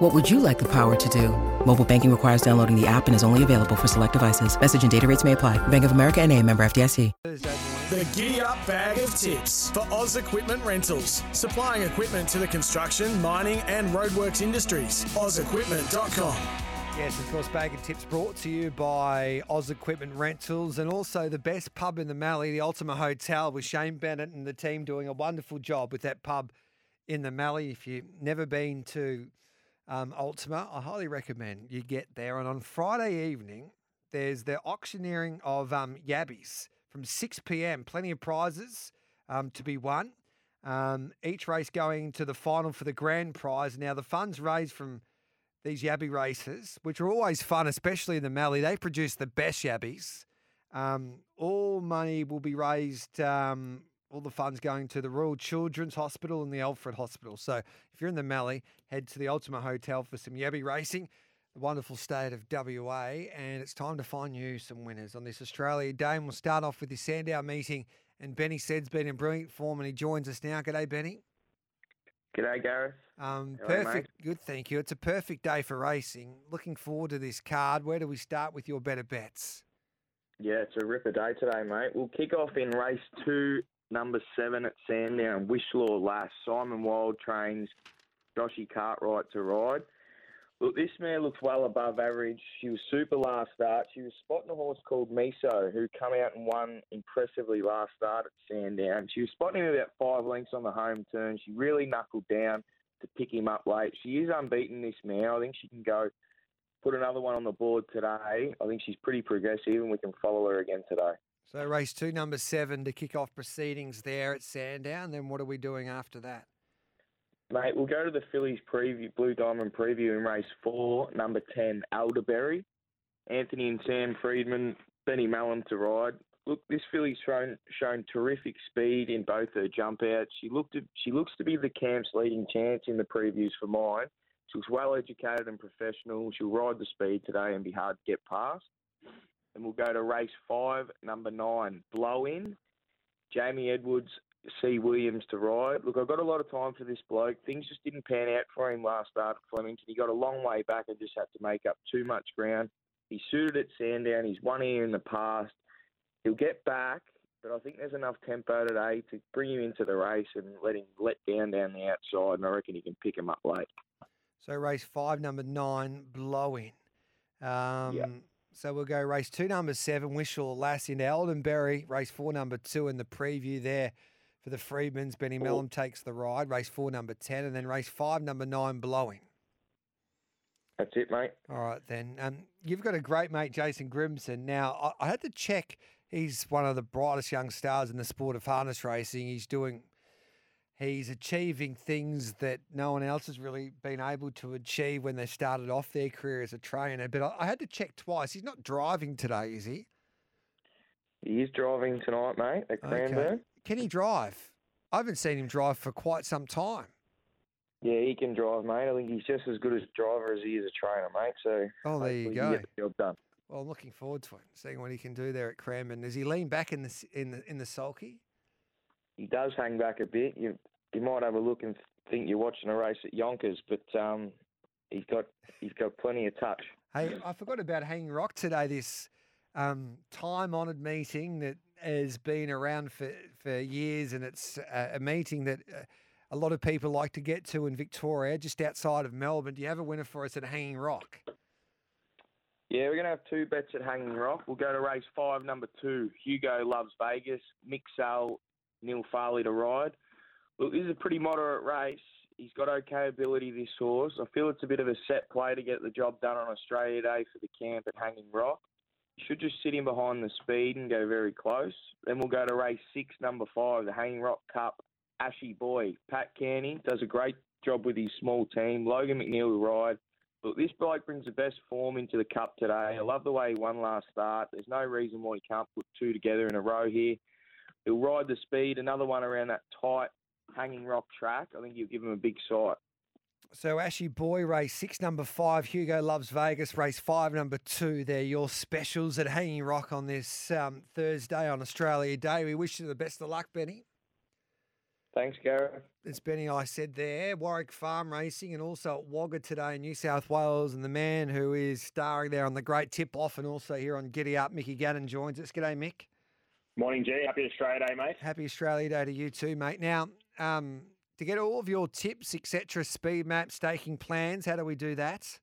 What would you like the power to do? Mobile banking requires downloading the app and is only available for select devices. Message and data rates may apply. Bank of America and a member FDIC. The Giddy Up Bag of Tips for Oz Equipment Rentals. Supplying equipment to the construction, mining, and roadworks industries. OzEquipment.com. Yes, of course, Bag of Tips brought to you by Oz Equipment Rentals and also the best pub in the Mallee, the Ultima Hotel, with Shane Bennett and the team doing a wonderful job with that pub in the Mallee. If you've never been to um, Ultima, I highly recommend you get there. And on Friday evening, there's the auctioneering of um, Yabbies from 6 p.m. Plenty of prizes um, to be won. Um, each race going to the final for the grand prize. Now, the funds raised from these Yabby races, which are always fun, especially in the Mallee, they produce the best Yabbies. Um, all money will be raised, um, all the funds going to the Royal Children's Hospital and the Alfred Hospital. So if you're in the Mallee, head to the Ultima Hotel for some Yabby racing, the wonderful state of WA, and it's time to find you some winners on this Australia Day. And we'll start off with the Sandown meeting, and Benny Said's been in brilliant form, and he joins us now. G'day, Benny. G'day, Gareth. Um, Hello, mate. perfect. Good, thank you. It's a perfect day for racing. Looking forward to this card. Where do we start with your better bets? Yeah, it's a ripper day today, mate. We'll kick off in race two, number seven at Sandown, Wishlaw last, Simon Wild trains Joshy Cartwright to ride. Look, this mare looks well above average. She was super last start. She was spotting a horse called Miso, who come out and won impressively last start at Sandown. She was spotting him about five lengths on the home turn. She really knuckled down to pick him up late. She is unbeaten, this mare. I think she can go put another one on the board today. I think she's pretty progressive, and we can follow her again today. So race two, number seven, to kick off proceedings there at Sandown. Then what are we doing after that? Mate, we'll go to the Fillies preview, Blue Diamond preview in race four, number 10, Elderberry. Anthony and Sam Freedman, Benny Melham to ride. Look, this filly's shown shown terrific speed in both her jump outs. She looked to, she looks to be the camp's leading chance in the previews for mine. She looks well educated and professional. She'll ride the speed today and be hard to get past. And we'll go to race five, number nine, Blow In. Jamie Edwards, C. Williams to ride. Look, I've got a lot of time for this bloke. Things just didn't pan out for him last start at Flemington. He got a long way back and just had to make up too much ground. He suited at Sandown. He's won here in the past. He'll get back, but I think there's enough tempo today to bring him into the race and let him let down down the outside, and I reckon he can pick him up late. So race five, number nine, Blow In. Um, Yeah. So we'll go race two, number seven, Wishall Lass into Eldenberry. Race four, number two, in the preview there for the Freedmans. Benny Melham takes the ride. Race four, number 10. And then race five, number nine, Blowing. That's it, mate. All right, then. Um, you've got a great mate, Jason Grimson. Now, I, I had to check. He's one of the brightest young stars in the sport of harness racing. He's doing, he's achieving things that no one else has really been able to achieve when they started off their career as a trainer. But I, I had to check twice. He's not driving today, is he? He is driving tonight, mate, at Cranbourne. Can he drive? I haven't seen him drive for quite some time. Yeah, he can drive, mate. I think he's just as good as a driver as he is a trainer, mate. So Oh, there you go. The job done. Well, I'm looking forward to it, seeing what he can do there at Cranbourne. Does he lean back in the in the in the sulky? He does hang back a bit. You you might have a look and think you're watching a race at Yonkers, but um, he's got he's got plenty of touch. Hey, I forgot about Hanging Rock today. This um, time-honoured meeting that has been around for, for years, and it's a, a meeting that uh, a lot of people like to get to in Victoria, just outside of Melbourne. Do you have a winner for us at Hanging Rock? Yeah, we're going to have two bets at Hanging Rock. We'll go to race five, number two. Hugo loves Vegas. Mick Sale, Neil Farley to ride. Look, this is a pretty moderate race. He's got okay ability, this horse. I feel it's a bit of a set play to get the job done on Australia Day for the camp at Hanging Rock. You should just sit him behind the speed and go very close. Then we'll go to race six, number five, the Hanging Rock Cup. Ashy Boy. Pat Kearney does a great job with his small team. Logan McNeil will ride. Look, this bike brings the best form into the Cup today. I love the way he won last start. There's no reason why he can't put two together in a row here. He'll ride the speed. Another one around that tight hanging rock track. I think you'll give him a big sight. So Ashy Boy, race six, number five. Hugo Loves Vegas, race five, number two. They're your specials at Hanging Rock on this um, Thursday on Australia Day. We wish you the best of luck, Benny. Thanks, Gareth. It's Benny I said there. Warwick Farm Racing and also at Wagga today in New South Wales. And the man who is starring there on the great tip off and also here on Giddy Up, Mickey Gannon joins us. G'day, Mick. Morning, G. Happy Australia Day, mate. Happy Australia Day to you too, mate. Now, um, to get all of your tips, etc., speed map, staking plans, how do we do that?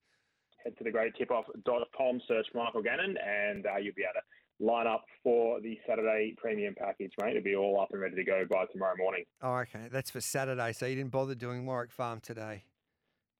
Head to the greattipoff.com, search Michael Gannon, and uh, you'll be able to line up for the Saturday premium package, mate. It'll be all up and ready to go by tomorrow morning. Oh, okay. That's for Saturday. So you didn't bother doing Warwick Farm today?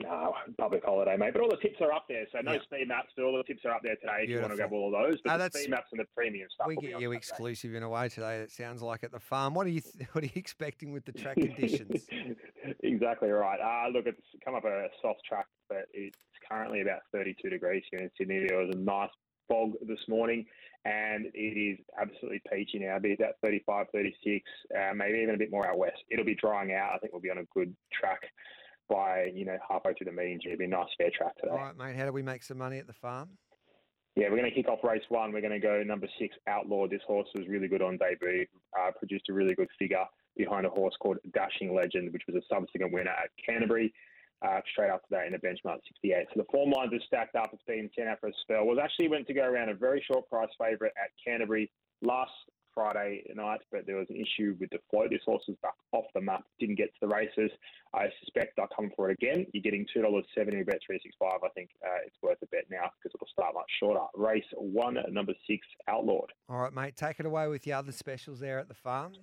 No, public holiday, mate. But all the tips are up there. So no speed maps, but all the tips are up there today if you want to grab all of those. But oh, the speed maps and the premium stuff. We get you exclusive in a way today. It sounds like at the farm. What are you th- What are you expecting with the track conditions? exactly right. Uh, look, it's come up a soft track, but it's currently about 32 degrees here in Sydney. There was a nice fog this morning, and it is absolutely peachy now. Be about 35, 36, uh, maybe even a bit more out west. It'll be drying out. I think we'll be on a good track by you know halfway through the meeting. It'll be a nice fair track today. All right, mate. How do we make some money at the farm? Yeah, we're going to kick off race one. We're going to go number six, Outlaw. This horse was really good on debut, uh, produced a really good figure behind a horse called Dashing Legend, which was a subsequent winner at Canterbury. Uh, straight after that in a benchmark 68. So the form lines are stacked up. It's been 10 out for a spell. Was actually went to go around a very short price favourite at Canterbury last Friday night, but there was an issue with the float. This horse was back off the map, didn't get to the races. I suspect they'll come for it again. You're getting $2.70 bet 365. I think uh, it's worth a bet now because it'll start much shorter. Race one, number six, Outlawed. All right, mate. Take it away with the other specials there at the farm.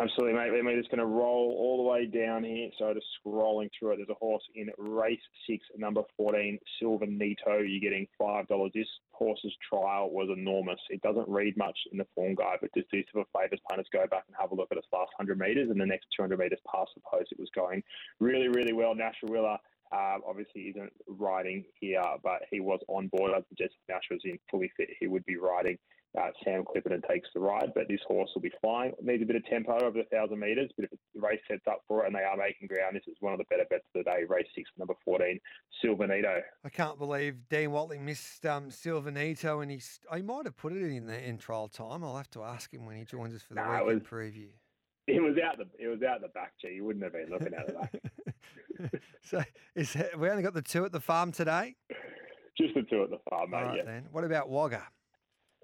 Absolutely, mate. We're just going to roll all the way down here. So just scrolling through it, there's a horse in race six, number 14, Silver Nito. You're getting $5. This horse's trial was enormous. It doesn't read much in the form guide, but just these for favours punters go back and have a look at its last 100 metres and the next 200 metres past the post. It was going really, really well. Nash Rawiller um, obviously isn't riding here, but he was on board. I suggest if Nash was in fully fit, he would be riding uh, Sam Clipperton takes the ride, but this horse will be flying. It needs a bit of tempo over the thousand metres, but if the race sets up for it and they are making ground, this is one of the better bets of the day. Race six, number fourteen, Silvanito. I can't believe Dean Watling missed um, Silvanito, and he's he might have put it in the in trial time. I'll have to ask him when he joins us for the nah, weekend was, preview. It was out the it was out the back. Gee, you wouldn't have been looking at the back. so is we only got the two at the farm today? Just the two at the farm, mate. Right, yeah. then. What about Wagga?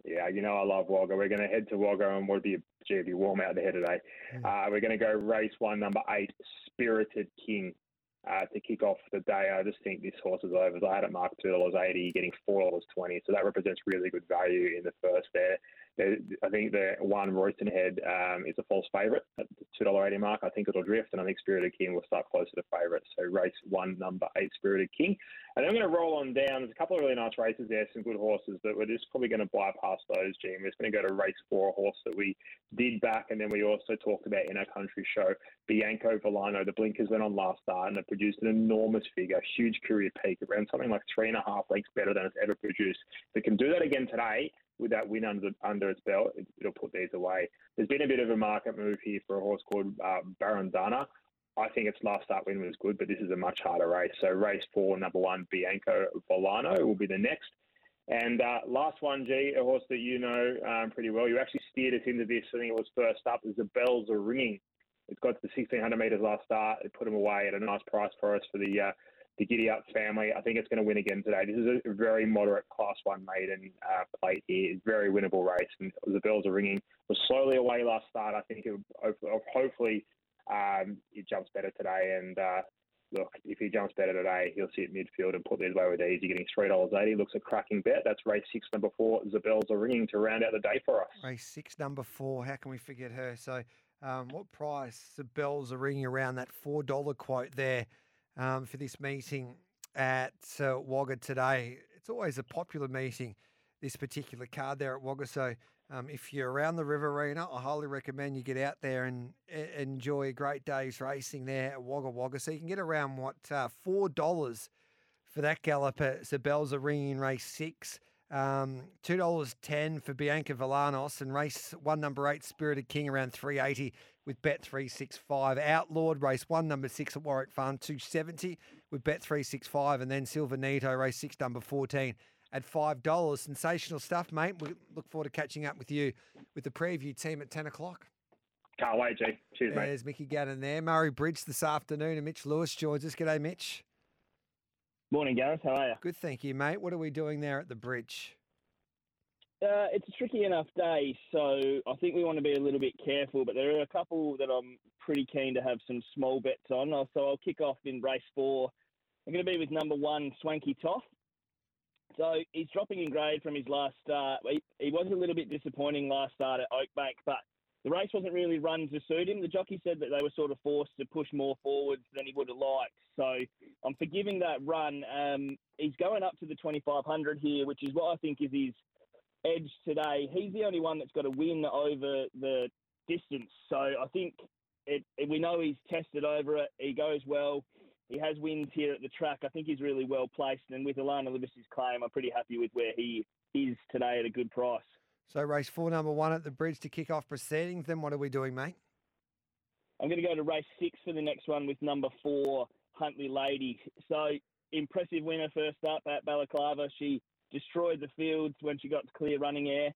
Yeah, you know I love Wagga. We're going to head to Wagga and we'll be a be warm out there today. Mm. Uh, we're going to go race one, number eight, Spirited King. Uh, to kick off the day, I just think this horse is over. I had it marked two dollars eighty, getting four dollars twenty, so that represents really good value in the first there. I think the one Royston Head um, is a false favourite at the two dollar eighty mark. I think it'll drift, and I think Spirited King will start closer to favourite. So race one, number eight, Spirited King, and then I'm going to roll on down. There's a couple of really nice races there, some good horses, but we're just probably going to bypass those. Jim. we're just going to go to race four, a horse that we did back, and then we also talked about in our country show, Bianco Volano. The blinkers went on last start, and it produced an enormous figure, huge career peak. around something like three and a half lengths better than it's ever produced. If it can do that again today, with that win under under its belt, it, will put these away. There's been a bit of a market move here for a horse called uh. I think its last start win was good, but this is a much harder race. So race four, number one, Bianco Volano will be the next. And uh, last one, G, a horse that you know um, pretty well. You actually steered us into this. I think it was first up. The bells are ringing. It's got to the 1600 metres last start. It put them away at a nice price for us for the uh, the Giddy Up family. I think it's going to win again today. This is a very moderate Class 1 maiden uh, plate here. It's a very winnable race, and the bells are ringing. It Was slowly away last start. I think it, hopefully um, it jumps better today. And uh, look, if he jumps better today, he'll sit midfield and put these away with ease. You're getting three dollars eighty. Looks a cracking bet. That's race six, number four. The bells are ringing to round out the day for us. Race six, number four. How can we forget her? So, um, what price? The bells are ringing around that four dollar quote there um, for this meeting at uh, Wagga today. It's always a popular meeting, this particular card there at Wagga. So um, if you're around the Riverina, I highly recommend you get out there and enjoy a great day's racing there at Wagga Wagga. So you can get around what uh, four dollars for that galloper. So bells are ringing in race six. Um, two dollars ten for Bianca Villanos and race one number eight Spirited King around three eighty with bet three six five. Outlawed race one number six at Warwick Farm two seventy with bet three six five, and then Silver Nito race six number fourteen at five dollars. Sensational stuff, mate. We look forward to catching up with you with the preview team at ten o'clock. Can't wait, G. Cheers, mate. There's Mickey Gannon there. Murray Bridge this afternoon, and Mitch Lewis joins us. G'day, Mitch. Morning, Gareth. How are you? Good, thank you, mate. What are we doing there at the bridge? Uh, it's a tricky enough day, so I think we want to be a little bit careful. But there are a couple that I'm pretty keen to have some small bets on. So I'll kick off in race four. I'm going to be with number one, Swanky Toff. So he's dropping in grade from his last start. He, he was a little bit disappointing last start at Oakbank, but the race wasn't really run to suit him. The jockey said that they were sort of forced to push more forwards than he would have liked. So I'm forgiving that run. Um, he's going up to the 2500 here, which is what I think is his edge today. He's the only one that's got a win over the distance. So I think it, it, we know he's tested over it. He goes well. He has wins here at the track. I think he's really well placed. And with Alana Lewis's claim, I'm pretty happy with where he is today at a good price. So race four, number one at the bridge to kick off proceedings. Then what are we doing, mate? I'm going to go to race six for the next one with number four, Huntley Lady. So impressive winner first up at Balaclava. She destroyed the fields when she got to clear running air.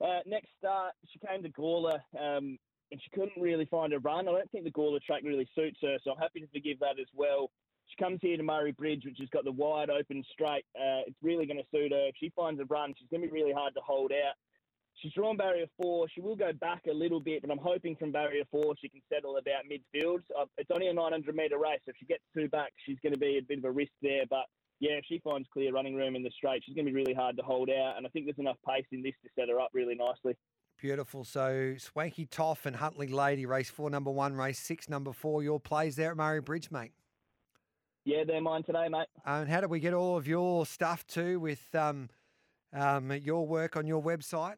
Uh, next start, she came to Gawler um, and she couldn't really find a run. I don't think the Gawler track really suits her, so I'm happy to forgive that as well. She comes here to Murray Bridge, which has got the wide open straight. Uh, it's really going to suit her. If she finds a run, she's going to be really hard to hold out. She's drawn barrier four. She will go back a little bit, but I'm hoping from barrier four she can settle about midfield. Uh, it's only a 900 metre race. So if she gets two back, she's going to be a bit of a risk there. But yeah, if she finds clear running room in the straight, she's going to be really hard to hold out. And I think there's enough pace in this to set her up really nicely. Beautiful. So Swanky Toff and Huntley Lady, race four, number one, race six, number four. Your plays there at Murray Bridge, mate. Yeah, they're mine today, mate. and how do we get all of your stuff too with um, um, your work on your website?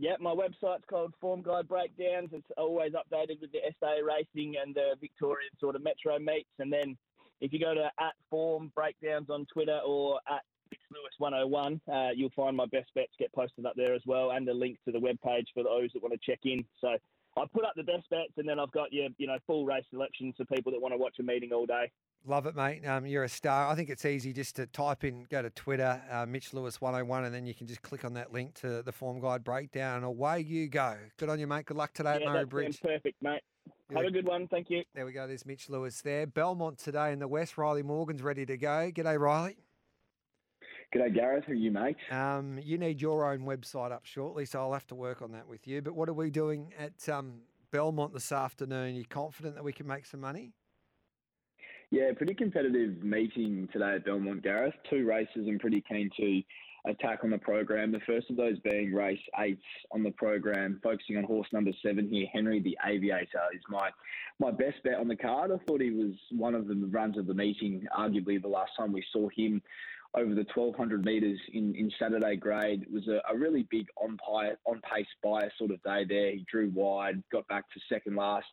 Yeah, my website's called Form Guide Breakdowns. It's always updated with the SA racing and the Victorian sort of metro meets. And then if you go to at Form Breakdowns on Twitter or at Lewis 101, uh, you'll find my best bets get posted up there as well, and a link to the webpage for those that want to check in. So I put up the best bets, and then I've got your you know full race selections for people that want to watch a meeting all day. Love it, mate. Um, you're a star. I think it's easy just to type in, go to Twitter, uh, Mitch Lewis 101, and then you can just click on that link to the form guide breakdown, and away you go. Good on you, mate. Good luck today yeah, at Murray Bridge. Perfect, mate. Have a good one. Thank you. There we go. There's Mitch Lewis there. Belmont today in the West. Riley Morgan's ready to go. G'day, Riley. G'day, Gareth. How are you, mate? Um, you need your own website up shortly, so I'll have to work on that with you. But what are we doing at um, Belmont this afternoon? Are you confident that we can make some money? Yeah, pretty competitive meeting today at Belmont, Gareth. Two races I'm pretty keen to attack on the program. The first of those being race eight on the program, focusing on horse number seven here, Henry the Aviator is my my best bet on the card. I thought he was one of the runs of the meeting, arguably the last time we saw him over the 1200 metres in, in Saturday grade. It was a, a really big on, on pace bias sort of day there. He drew wide, got back to second last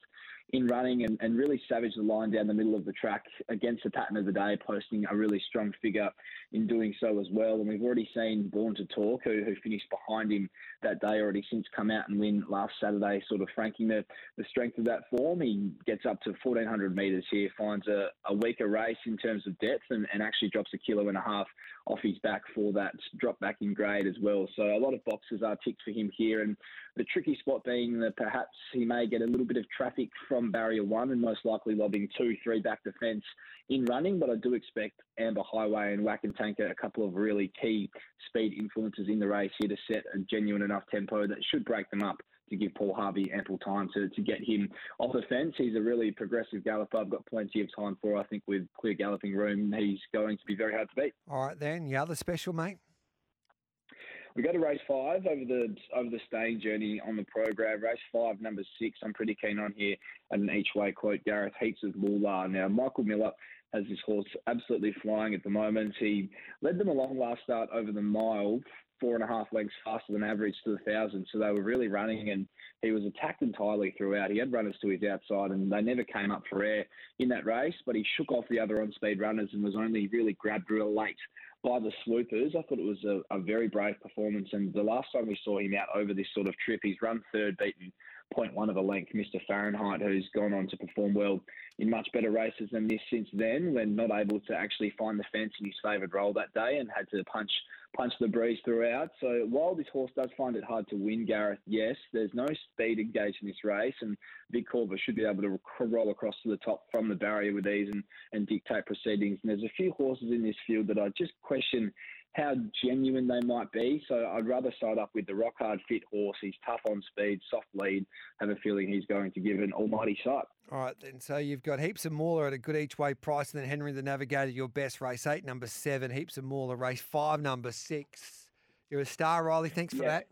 in running and, and really savaged the line down the middle of the track against the pattern of the day, posting a really strong figure in doing so as well. And we've already seen Born to Talk, who, who finished behind him that day, already since come out and win last Saturday, sort of franking the, the strength of that form. He gets up to 1400 metres here, finds a, a weaker race in terms of depth, and, and actually drops a kilo and a half off his back for that drop back in grade as well. So a lot of boxes are ticked for him here, and the tricky spot being that perhaps he may get a little bit of traffic from barrier one and most likely lobbing two, three back the fence in running. But I do expect Amber Highway and Whack and Tanker, a couple of really key speed influences in the race here to set a genuine enough tempo that should break them up to give Paul Harvey ample time to, to get him off the fence. He's a really progressive galloper. I've got plenty of time for. I think with clear galloping room, he's going to be very hard to beat. All right, then. Your other special, mate? We go to race five over the over the staying journey on the program. Race five, number six. I'm pretty keen on here at an each way quote. Gareth Heats of Moolah. Now Michael Miller has this horse absolutely flying at the moment. He led them along last start over the mile four and a half lengths faster than average to the thousand. So they were really running, and he was attacked entirely throughout. He had runners to his outside, and they never came up for air in that race. But he shook off the other on-speed runners and was only really grabbed real late by the swoopers. I thought it was a, a very brave performance. And the last time we saw him out over this sort of trip, he's run third, beaten 0.1 of a length, Mr. Fahrenheit, who's gone on to perform well in much better races than this since then, when not able to actually find the fence in his favoured role that day and had to punch punch the breeze throughout. So while this horse does find it hard to win, Gareth, yes, there's no speed engaged in this race, and Vic Corver should be able to roll across to the top from the barrier with ease and, and dictate proceedings. And there's a few horses in this field that I just question how genuine they might be. So I'd rather side up with the rock hard fit horse. He's tough on speed, soft lead. Have a feeling he's going to give an almighty sight. All right, then. So you've got Heaps of Mauler at a good each way price, and then Henry the Navigator, your best race eight, number seven. Heaps of Mauler, race five, number six. You're a star, Riley. Thanks for Yeah. that.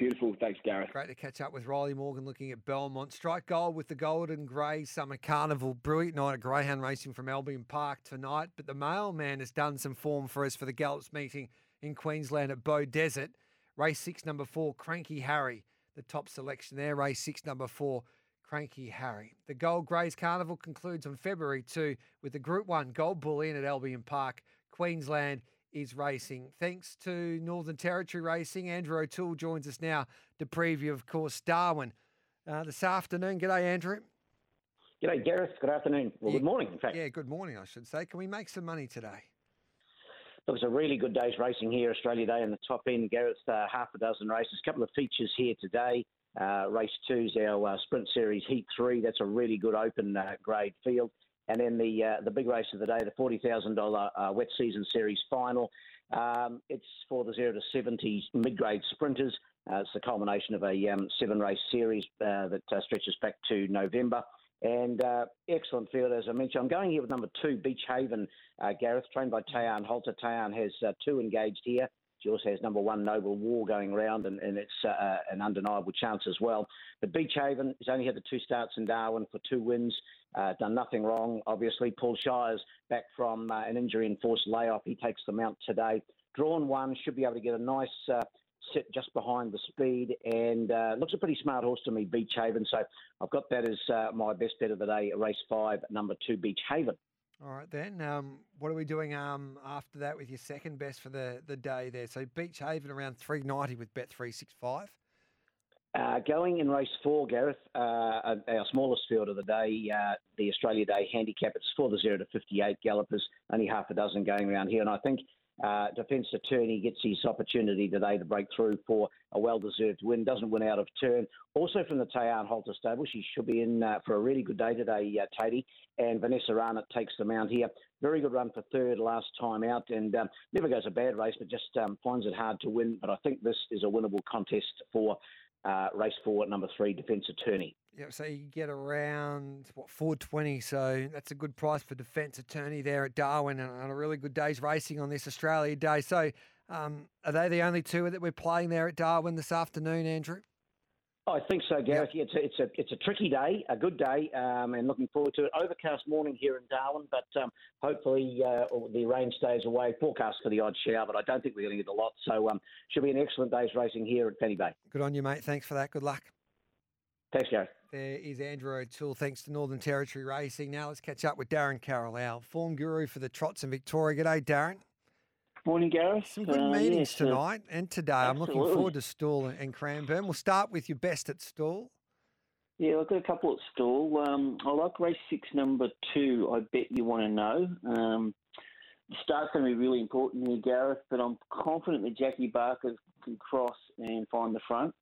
Beautiful. Thanks, Gareth. Great to catch up with Riley Morgan looking at Belmont. Strike gold with the Golden Grey Summer Carnival. Brilliant night at Greyhound Racing from Albion Park tonight. But the mailman has done some form for us for the Gallops meeting in Queensland at Beaudesert. Race six, number four, Cranky Harry. The top selection there. Race six, number four, Cranky Harry. The Gold Greys Carnival concludes on February 2 with the Group 1 Gold Bullion at Albion Park. Queensland is racing. Thanks to Northern Territory Racing, Andrew O'Toole joins us now to preview, of course, Darwin uh, this afternoon. G'day, Andrew. G'day, Gareth. Good afternoon. Well, good morning, in fact. Yeah, good morning, I should say. Can we make some money today? Look, it's a really good day's racing here, Australia Day, in the top end. Gareth, uh, half a dozen races. A couple of features here today. Uh, race two's our uh, Sprint Series Heat 3. That's a really good open uh, grade field. And then the uh, the big race of the day, the $40,000 uh, Wet Season Series final. Um, it's for the 0 to 70 mid grade sprinters. Uh, it's the culmination of a um, seven race series uh, that uh, stretches back to November. And uh, excellent field, as I mentioned. I'm going here with number two, Beach Haven, uh, Gareth, trained by Tayan Halter. Tayan has two engaged here. She also has number one, Noble War, going round, and, and it's uh, an undeniable chance as well. But Beach Haven has only had the two starts in Darwin for two wins. Uh, done nothing wrong, obviously. Paul Shires back from uh, an injury enforced layoff. He takes them out today. Drawn one, should be able to get a nice uh, sit just behind the speed and uh, looks a pretty smart horse to me, Beach Haven. So I've got that as uh, my best bet of the day, race five, number two, Beach Haven. All right, then. Um, what are we doing um, after that with your second best for the, the day there? So Beach Haven around 390 with Bet365. Uh, going in race four, Gareth, uh, our smallest field of the day, uh, the Australia Day handicap. It's for the 0 to 58 gallopers, only half a dozen going around here. And I think uh, Defence Attorney gets his opportunity today to break through for a well deserved win. Doesn't win out of turn. Also from the Tayan Halter stable, she should be in uh, for a really good day today, uh, Tatey. And Vanessa Arnott takes the mount here. Very good run for third last time out and um, never goes a bad race, but just um, finds it hard to win. But I think this is a winnable contest for uh, race four, number three, Defence Attorney. Yeah, so you get around what 420. So that's a good price for defence attorney there at Darwin, and on a really good day's racing on this Australia Day. So, um, are they the only two that we're playing there at Darwin this afternoon, Andrew? I think so, Gareth. Yeah, it's a, it's a it's a tricky day, a good day, um, and looking forward to it. Overcast morning here in Darwin, but um, hopefully uh, the rain stays away. Forecast for the odd shower, but I don't think we're going to get a lot. So um, should be an excellent day's racing here at Fannie Bay. Good on you, mate. Thanks for that. Good luck. Thanks, Gareth. There is Andrew O'Toole, thanks to Northern Territory Racing. Now let's catch up with Darren Carroll, our form guru for the trots in Victoria. G'day, Darren. Morning, Gareth. Some good Uh, meetings tonight and today. I'm looking forward to Stawell and Cranbourne. We'll start with your best at Stawell. Yeah, I've got a couple at Stawell. Um, I like race six, number two. I bet you want to know. Um, the start's going to be really important here, Gareth, but I'm confident that Jackie Barker can cross and find the front.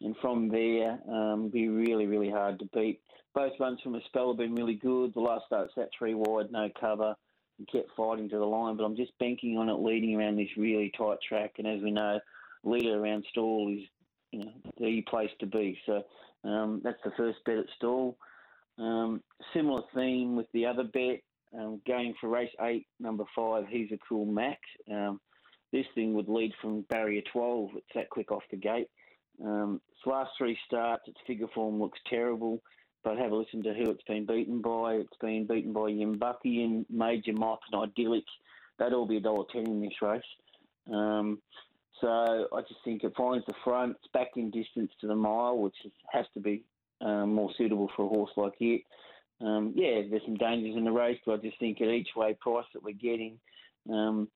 And from there, um, be really, really hard to beat. Both runs from a spell have been really good. The last start sat three wide, no cover, and kept fighting to the line. But I'm just banking on it leading around this really tight track. And as we know, leader around Stawell is you know, the place to be. So um, that's the first bet at Stawell. Um, similar theme with the other bet. Um, going for race eight, number five, he's a cool Mac. Um, this thing would lead from barrier 12. It's that quick off the gate. Um, its last three starts, its figure form looks terrible, but have a listen to who it's been beaten by. It's been beaten by Yimbucky and Major Mike and Idyllic. That'd all be a dollar ten in this race. Um, So I just think it finds the front, it's back in distance to the mile, which is, has to be um, more suitable for a horse like it. Um, yeah, there's some dangers in the race, but I just think at each way price that we're getting, um,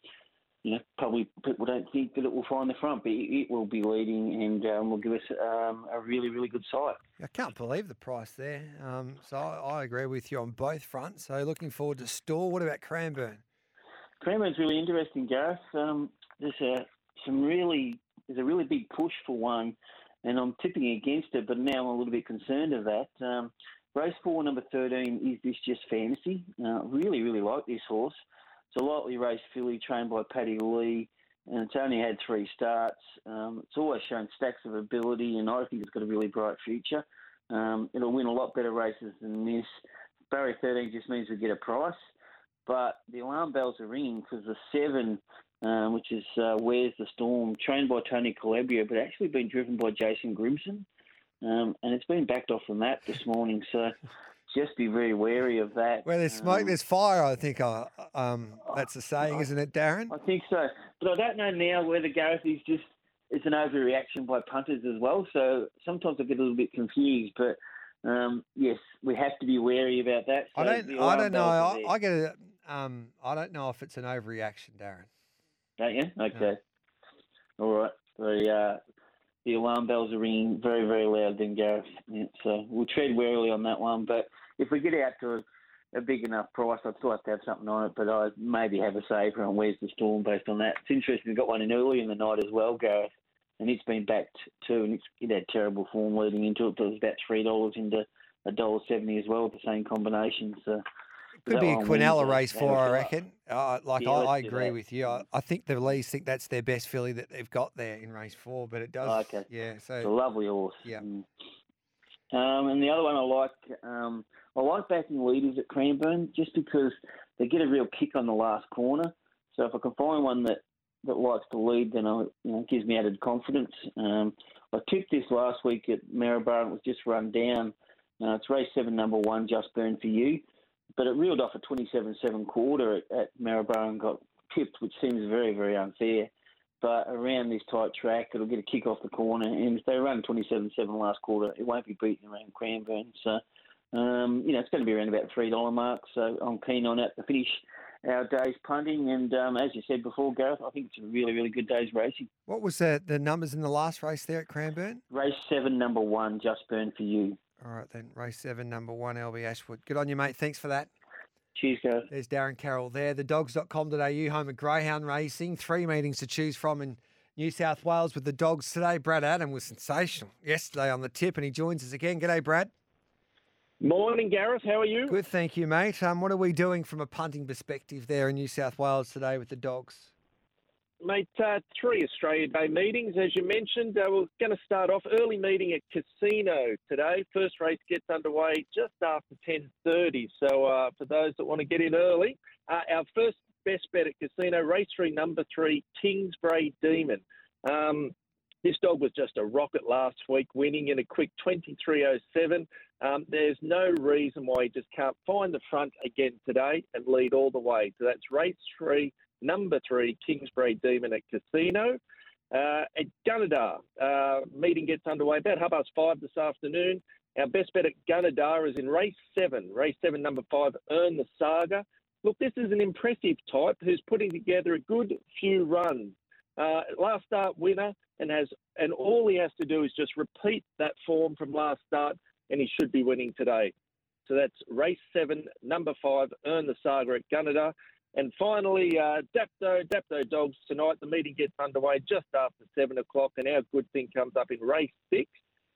you know, probably people don't think that it will find the front, but it, it will be leading and um, will give us um, a really, really good sight. I can't believe the price there. Um, so I, I agree with you on both fronts. So looking forward to Stawell. What about Cranbourne? Cranbourne's really interesting, Gareth. Um, there's a some really there's a really big push for one, and I'm tipping against it, but now I'm a little bit concerned of that. Um, race four, number thirteen, is this just fantasy? Uh, really, really like this horse. It's a lightly raced filly trained by Paddy Lee, and it's only had three starts. Um, it's always shown stacks of ability, and I think it's got a really bright future. Um, it'll win a lot better races than this. Barrier 13 just means we get a price, but the alarm bells are ringing because the seven, um, which is uh, Where's the Storm, trained by Tony Calabria, but actually been driven by Jason Grimson, um, and it's been backed off from that this morning. So just be very wary of that. Where there's smoke, Um, there's fire. I think uh, um, that's the saying, isn't it, Darren? I think so, but I don't know now whether Gareth is just it's an overreaction by punters as well. So sometimes I get a little bit confused, but um, yes, we have to be wary about that. I don't. I don't know. I. I get it. Um, I don't know if it's an overreaction, Darren. Don't you? Okay. All right. The uh, the alarm bells are ringing very very loud, then Gareth. Yeah, so we'll tread warily on that one. But if we get out to a, a big enough price, I'd still have to have something on it. But I maybe have a saver on where's the storm based on that. It's interesting. We got one in early in the night as well, Gareth, and it's been backed too, and it's it had terrible form leading into it. But it was about three dollars into a dollar seventy as well with the same combination. So. Could be a Quinella race four, I reckon. Uh, like Yeah, I, I agree with you. I, I think the Lees think that's their best filly that they've got there in race four, but it does. Oh, okay. Yeah. so It's a lovely horse. Yeah. Mm. Um, and the other one I like, um, I like backing leaders at Cranbourne just because they get a real kick on the last corner. So if I can find one that, that likes to lead, then I, you know, it gives me added confidence. Um, I tipped this last week at Maryborough. It was just run down. Uh, it's race seven, number one, Just Burn for You. But it reeled off a 27-7 quarter at, at Maryborough and got tipped, which seems very, very unfair but around this tight track, it'll get a kick off the corner. And if they run 27 7 last quarter, it won't be beaten around Cranbourne. So, um, you know, it's going to be around about $3 mark. So I'm keen on that to finish our day's punting. And um, as you said before, Gareth, I think it's a really, really good day's racing. what was the the numbers in the last race there at Cranbourne? Race seven, number one, just burn for you. All right then, race seven, number one, LB Ashwood. Good on you, mate. Thanks for that. Cheers, Gareth. There's Darren Carroll there. The dogs.com.au, home of Greyhound Racing. Three meetings to choose from in New South Wales with the dogs today. Brad Adam was sensational yesterday on the tip, and he joins us again. G'day, Brad. Morning, Gareth. How are you? Good, thank you, mate. Um, what are we doing from a punting perspective there in New South Wales today with the dogs? Mate, uh, three Australia Day meetings, as you mentioned. Uh, we're going to start off early meeting at Casino today. First race gets underway just after 10.30. So uh, for those that want to get in early, uh, our first best bet at Casino, race three, number three, Kingsbray Demon. Um, this dog was just a rocket last week, winning in a quick 23.07. Um, there's no reason why he just can't find the front again today and lead all the way. So that's race three, number three, Kingsbury Demon at Casino. Uh, at Gunnedah, uh, meeting gets underway about half past five this afternoon. Our best bet at Gunnedah is in race seven. Race seven, number five, Earn the Saga. Look, this is an impressive type who's putting together a good few runs. Uh, last start winner, and has and all he has to do is just repeat that form from last start, and he should be winning today. So that's race seven, number five, Earn the Saga at Gunnedah. And finally, uh, Dapto, Dapto Dogs tonight. The meeting gets underway just after seven o'clock, and our good thing comes up in race six.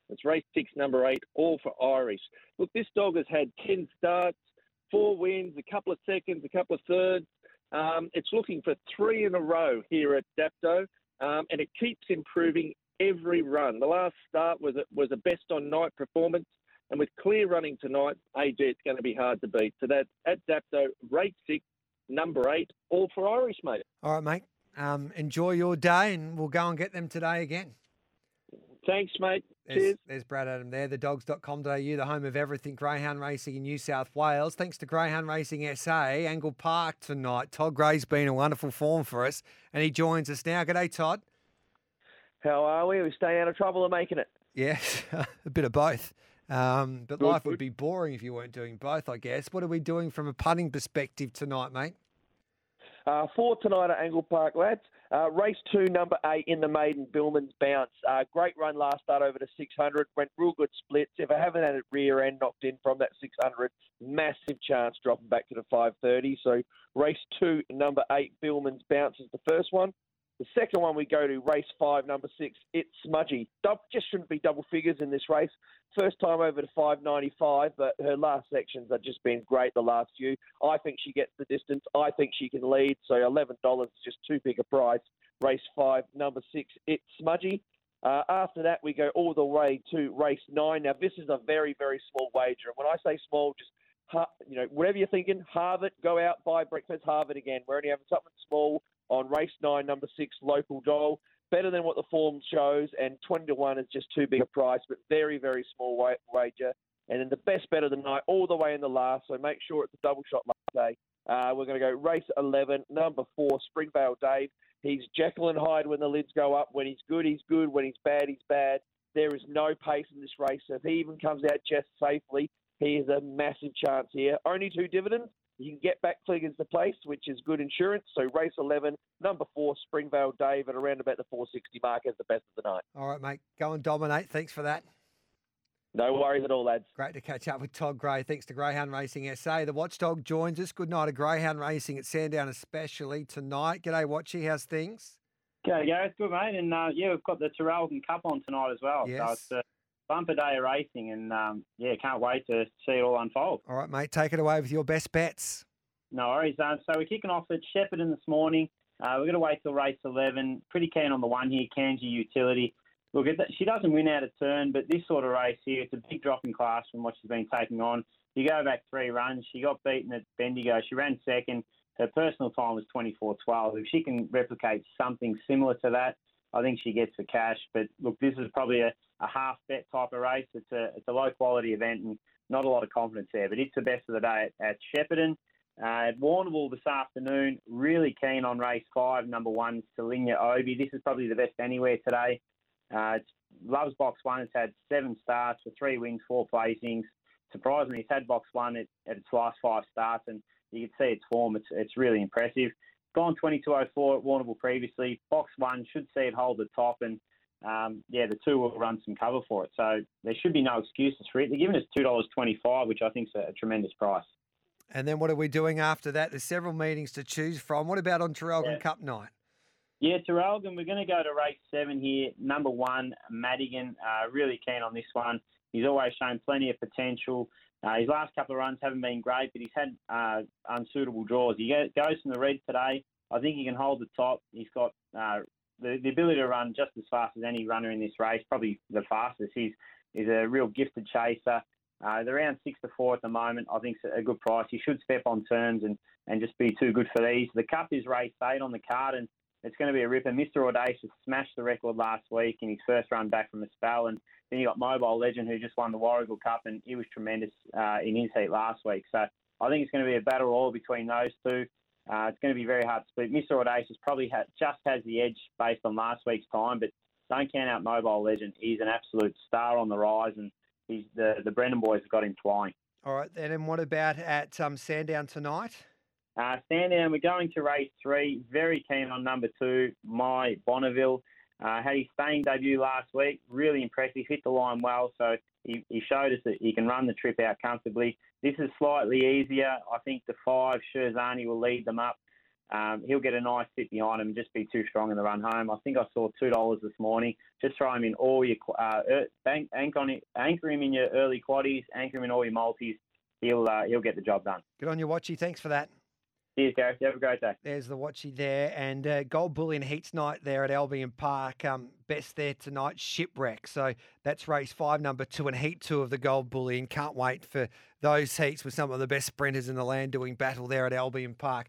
It's race six, number eight, all for Irish. Look, this dog has had 10 starts, four wins, a couple of seconds, a couple of thirds. Um, it's looking for three in a row here at Dapto, um, and it keeps improving every run. The last start was a, was a best on night performance, and with clear running tonight, AJ, it's going to be hard to beat. So that's at Dapto, race six, number eight, all for Irish, mate. All right, mate. Um, enjoy your day, and we'll go and get them today again. Thanks, mate. There's, Cheers. there's Brad Adam there, the dogs.com.au, the home of everything Greyhound Racing in New South Wales. Thanks to Greyhound Racing SA, Angle Park tonight. Todd Gray's been a wonderful form for us, and he joins us now. G'day, Todd. How are we? Are we staying out of trouble or making it? Yes, a bit of both. Um, but Good, life would be boring if you weren't doing both, I guess. What are we doing from a putting perspective tonight, mate? Uh, four tonight at Angle Park, lads. Uh, race two, number eight in the maiden, Billman's Bounce. Uh, great run last start over to 600. Went real good splits. If I haven't had it rear end knocked in from that 600, massive chance dropping back to the 530. So race two, number eight, Billman's Bounce is the first one. The second one we go to race five, number six. It's smudgy. Just shouldn't be double figures in this race. First time over to 595, but her last sections have just been great. The last few, I think she gets the distance. I think she can lead. So eleven dollars is just too big a price. Race five, number six. It's smudgy. Uh, after that, we go all the way to race nine. Now, this is a very, very small wager. And when I say small, just you know, whatever you're thinking, Harvard, go out, buy breakfast, Harvard again. We're only having something small on race nine, number six, local doll. Better than what the form shows, and 20 to 1 is just too big a price, but very, very small wa- wager. And then the best bet of the night, all the way in the last, so make sure it's a double shot latte. Uh, we're going to go race 11, number four, Springvale Dave. He's Jekyll and Hyde when the lids go up. When he's good, he's good. When he's bad, he's bad. There is no pace in this race. So if he even comes out just safely, he has a massive chance here. Only two dividends. You can get back figures to place, which is good insurance. So race 11, number four, Springvale Dave at around about the 460 mark as the best of the night. All right, mate. Go and dominate. Thanks for that. No worries at all, lads. Great to catch up with Todd Gray. Thanks to Greyhound Racing SA. The Watchdog joins us. Good night of Greyhound Racing at Sandown, especially tonight. G'day, Watchy. How's things? Okay, Gareth, good mate, and uh, yeah, we've got the Traralgon Cup on tonight as well. So Yes. it's a bumper day of racing, and um, yeah, can't wait to see it all unfold. All right, mate. Take it away with your best bets. No worries. Um, so we're kicking off at Shepparton this morning. Uh, we're going to wait till race 11. Pretty keen on the one here, Kanji Utility. Look, at that, she doesn't win out of turn, but this sort of race here, it's a big drop in class from what she's been taking on. You go back three runs, she got beaten at Bendigo. She ran second. Her personal time was 24.12. If she can replicate something similar to that, I think she gets the cash. But look, this is probably a, a half bet type of race. It's a it's a low quality event and not a lot of confidence there. But it's the best of the day at, at Shepparton. Uh, at Warrnambool this afternoon, really keen on race five, number one, Selinia Obi. This is probably the best anywhere today. Uh, loves box one. It's had seven starts for three wins, four placings. Surprisingly, it's had box one at, at its last five starts, and you can see its form. It's it's really impressive. Gone 22.04 at Warrnambool previously. Box one should see it hold the top, and um, yeah, the two will run some cover for it. So there should be no excuses for it. They're giving us two dollars twenty-five, which I think is a, a tremendous price. And then what are we doing after that? There's several meetings to choose from. What about on Traralgon Yeah. Cup night? Yeah, Traralgon, we're going to go to race seven here. Number one, Madigan. Uh, really keen on this one. He's always shown plenty of potential. Uh, his last couple of runs haven't been great, but he's had uh, unsuitable draws. He goes from the red today. I think he can hold the top. He's got uh, the, the ability to run just as fast as any runner in this race, probably the fastest. He's, he's a real gifted chaser. Uh, they're around six to four at the moment. I think it's a good price. He should step on turns and, and just be too good for these. The Cup is race eight on the card, and it's going to be a ripper. Mr. Audacious smashed the record last week in his first run back from a spell, and then you got Mobile Legend who just won the Warragul Cup, and he was tremendous uh, in his heat last week. So I think it's going to be a battle royal between those two. Uh, it's going to be very hard to split. Mr. Audacious probably ha- just has the edge based on last week's time, but don't count out Mobile Legend. He's an absolute star on the rise, and he's the the Brendan boys have got him flying. All right, and then what about at um, Sandown tonight? Uh, Sandown, we're going to race three. Very keen on number two, My Bonneville. Uh, had his staying debut last week. Really impressive. Hit the line well, so he, he showed us that he can run the trip out comfortably. This is slightly easier. I think the five, Sherzani, will lead them up. Um, he'll get a nice sit behind him and just be too strong in the run home. I think I saw two dollars this morning. Just throw him in all your uh, er, bank, anchor, on it, anchor him in your early quaddies, anchor him in all your multis. He'll uh, he'll get the job done. Good on you, Watchy. Thanks for that. Cheers. You have a great day. There's the Watchy there. And uh, Gold Bullion Heats night there at Albion Park. Um, best there tonight, Shipwreck. So that's race five, number two, and heat two of the Gold Bullion. Can't wait for those heats with some of the best sprinters in the land doing battle there at Albion Park.